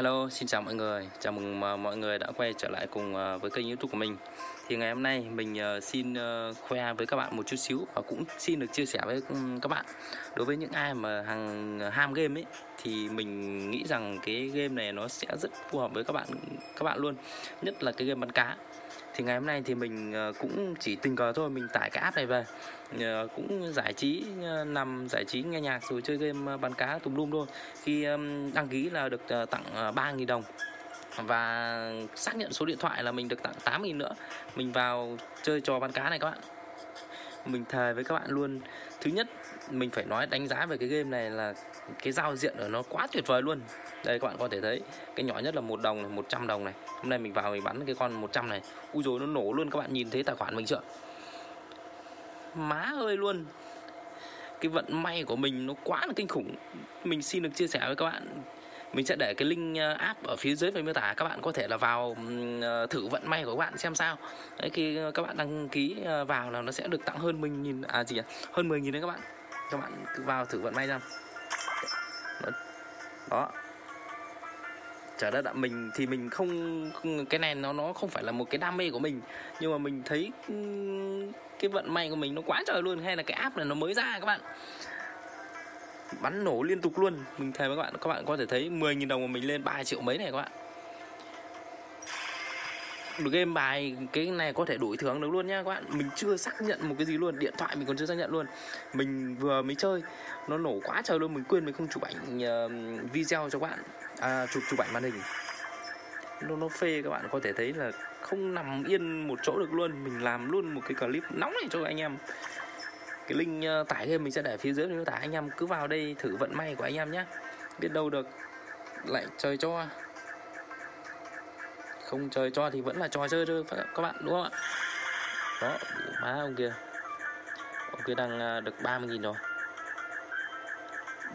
Hello, xin chào mọi người. Chào mừng mọi người đã quay trở lại cùng à, với kênh YouTube của mình. Thì ngày hôm nay mình ờ, xin ờ, khoe với các bạn một chút xíu và cũng xin được chia sẻ với ừ, các bạn. Đối với những ai mà hàng ờ, ham game ấy thì mình nghĩ rằng cái game này nó sẽ rất phù hợp với các bạn các bạn luôn. Nhất là cái game bắn cá. Thì ngày hôm nay thì mình cũng chỉ tình cờ thôi, mình tải cái app này về. Cũng giải trí nằm giải trí nghe nhạc rồi chơi game bắn cá tùm lum thôi khi đăng ký là được tặng 3.000 đồng và xác nhận số điện thoại là mình được tặng 8.000 nữa. Mình vào chơi trò bắn cá này các bạn. Mình thề với các bạn luôn. Thứ nhất, mình phải nói đánh giá về cái game này là cái giao diện của nó quá tuyệt vời luôn. Đây, các bạn có thể thấy, cái nhỏ nhất là một đồng này 100 đồng này. Hôm nay mình vào mình bắn cái con 100 này. Ui rồi nó nổ luôn. Các bạn nhìn thấy tài khoản mình chưa? Má ơi luôn. Cái vận may của mình nó quá là kinh khủng. Mình xin được chia sẻ với các bạn mình sẽ để cái link ờ, app ở phía dưới phần miêu tả. Các bạn có thể là vào ờ, thử vận may của các bạn xem sao. Đấy khi các bạn đăng ký ờ, vào là nó sẽ được tặng hơn mình nhìn à gì à hơn 10 nghìn đấy các bạn. Các bạn cứ vào thử vận may ra. Đó, trở trời đất ạ mình thì mình không cái này nó nó không phải là một cái đam mê của mình. Nhưng mà mình thấy cái vận may của mình nó quá trời luôn. Hay là cái app này nó mới ra các bạn bắn nổ liên tục luôn. Mình thề với các bạn các bạn có thể thấy 10.000 đồng mà mình lên 3 triệu mấy này các bạn. Được game bài cái này có thể đổi thưởng được luôn nha các bạn. Mình chưa xác nhận một cái gì luôn điện thoại mình còn chưa xác nhận luôn. Mình vừa mới chơi nó nổ quá trời luôn mình quên mình không chụp ảnh uh, video cho các bạn. À, chụp chụp ảnh màn hình. Nó nó phê các bạn có thể thấy là không nằm yên một chỗ được luôn. Mình làm luôn một cái clip nóng này cho anh em cái link ờ, tải game mình sẽ để phía dưới miêu tả anh em cứ vào đây thử vận may của anh em nhé biết đâu được, lại chơi cho. Không chơi cho thì vẫn là trò chơi thôi các bạn đúng không ạ? Đó má ông kia. Ông kia đang ờ, được 30.000 rồi.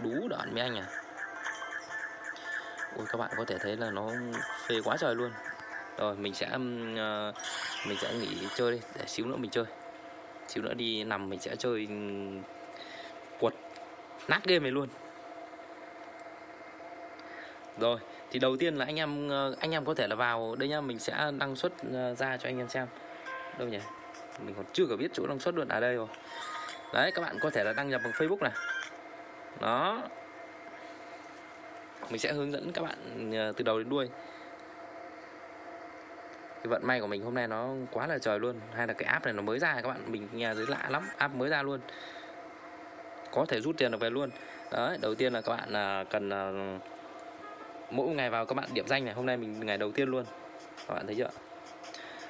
Đú đoạn mấy anh à? Ôi, các bạn có thể thấy là nó phê quá trời luôn. Rồi, mình sẽ ờ, mình sẽ nghỉ chơi đi, để xíu nữa mình chơi chứ nữa đi nằm mình sẽ chơi ừ, quật nát game này luôn. Rồi, thì đầu tiên là anh em ờ, anh em có thể là vào đây nhá, mình sẽ đăng xuất ờ, ra cho anh em xem. Đâu nhỉ? Mình còn chưa có biết chỗ đăng xuất luôn. Ở đây rồi. Đấy, các bạn có thể là đăng nhập bằng Facebook này. Đó. Mình sẽ hướng dẫn các bạn ờ, từ đầu đến đuôi cái vận may của mình hôm nay nó quá là trời luôn. Hay là cái app này nó mới ra các bạn mình nghe dưới lạ lắm app mới ra luôn. Có thể rút tiền được về luôn. Đấy đầu tiên là các bạn là cần à, mỗi ngày vào các bạn điểm danh này. Hôm nay mình ngày đầu tiên luôn. Các bạn thấy chưa?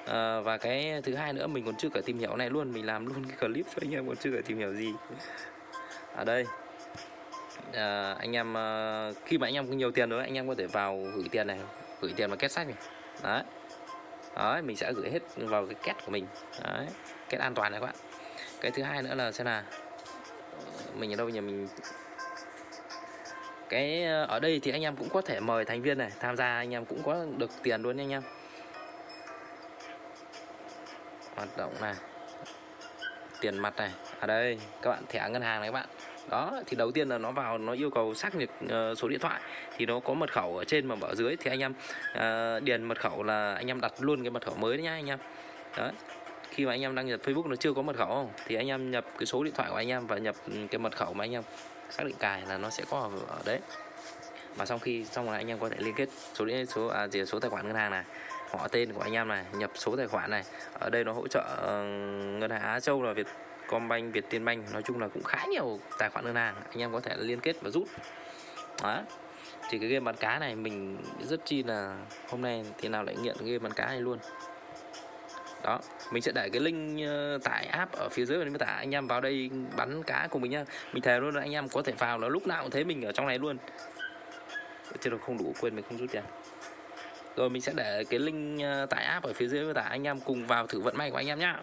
À, và cái thứ hai nữa mình còn chưa cả tìm hiểu này luôn. Mình làm luôn cái clip cho anh em còn chưa cả tìm hiểu gì. Ở đây. À, anh em à, khi mà anh em có nhiều tiền rồi anh em có thể vào gửi tiền này gửi tiền vào kết sách này. Đấy đấy, mình sẽ gửi hết vào cái két của mình. Đấy, két an toàn này các bạn. Cái thứ hai nữa là xem là mình ở đâu nhỉ? Mình cái ờ, ở đây thì anh em cũng có thể mời thành viên này, tham gia, anh em cũng có được tiền luôn nha anh em. Hoạt động này. Tiền mặt này. Ở đây, các bạn thẻ ngân hàng này các bạn đó thì đầu tiên là nó vào nó yêu cầu xác nhận uh, số điện thoại. Thì nó có mật khẩu ở trên mà ở dưới. Thì anh em uh, điền mật khẩu là anh em đặt luôn cái mật khẩu mới đấy nhá anh em. Đấy. Khi mà anh em đăng nhập Facebook nó chưa có mật khẩu không? thì anh em nhập cái số điện thoại của anh em và nhập ừ, cái mật khẩu mà anh em xác định cài là nó sẽ có ở, đấy. Mà sau khi xong là anh em có thể liên kết số điện số à gì số tài khoản ngân hàng này họ tên của anh em này nhập số tài khoản này. Ở đây nó hỗ trợ uh, ngân hàng Á Châu là Việt Combank Việt Tiên Banh, nói chung là cũng khá nhiều tài khoản ngân hàng. Anh em có thể liên kết và rút. Đó. Thì cái game bắn cá này mình rất chi là hôm nay thì nào lại nghiện game bắn cá này luôn. Đó. Mình sẽ để cái link ờ, tải app ở phía dưới và miêu tả anh em vào đây bắn cá cùng mình nhá. Mình thề luôn là anh em có thể vào là lúc nào cũng thấy mình ở trong này luôn. Chứ được không đủ quên, mình không rút tiền rồi mình sẽ để cái link ờ, tải app ở phía dưới miêu tả anh em cùng vào thử vận may của anh em nhá.